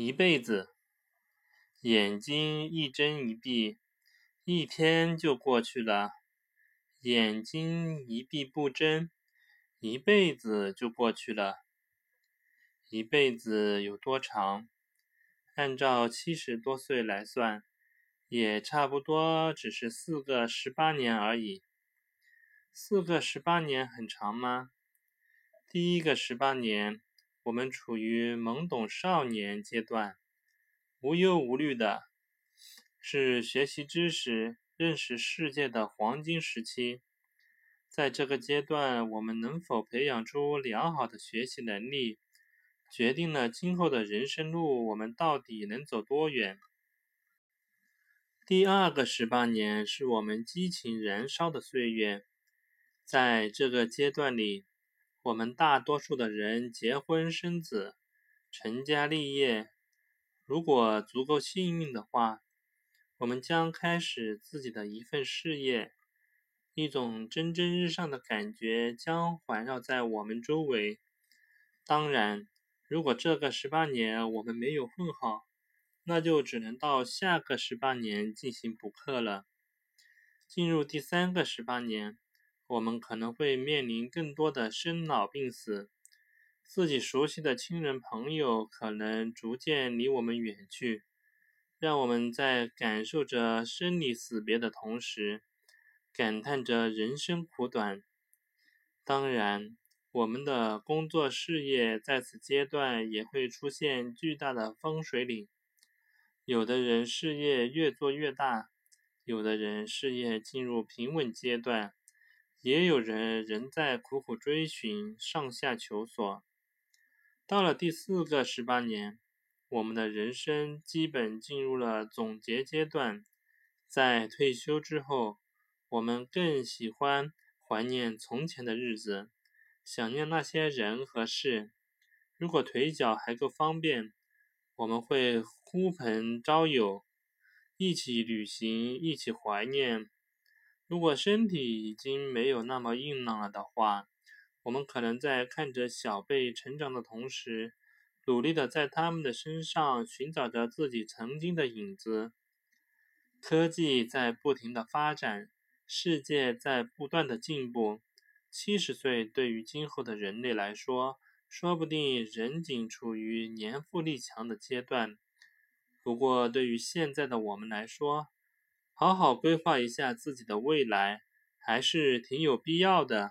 一辈子，眼睛一睁一闭，一天就过去了；眼睛一闭不睁，一辈子就过去了。一辈子有多长？按照七十多岁来算，也差不多只是四个十八年而已。四个十八年很长吗？第一个十八年。我们处于懵懂少年阶段，无忧无虑的，是学习知识、认识世界的黄金时期。在这个阶段，我们能否培养出良好的学习能力，决定了今后的人生路我们到底能走多远。第二个十八年是我们激情燃烧的岁月，在这个阶段里。我们大多数的人结婚生子，成家立业。如果足够幸运的话，我们将开始自己的一份事业。一种蒸蒸日上的感觉将环绕在我们周围。当然，如果这个十八年我们没有混好，那就只能到下个十八年进行补课了。进入第三个十八年。我们可能会面临更多的生老病死，自己熟悉的亲人朋友可能逐渐离我们远去，让我们在感受着生离死别的同时，感叹着人生苦短。当然，我们的工作事业在此阶段也会出现巨大的分水岭，有的人事业越做越大，有的人事业进入平稳阶段。也有人仍在苦苦追寻，上下求索。到了第四个十八年，我们的人生基本进入了总结阶段。在退休之后，我们更喜欢怀念从前的日子，想念那些人和事。如果腿脚还够方便，我们会呼朋招友，一起旅行，一起怀念。如果身体已经没有那么硬朗了的话，我们可能在看着小辈成长的同时，努力的在他们的身上寻找着自己曾经的影子。科技在不停的发展，世界在不断的进步。七十岁对于今后的人类来说，说不定仍仅处于年富力强的阶段。不过，对于现在的我们来说，好好规划一下自己的未来，还是挺有必要的。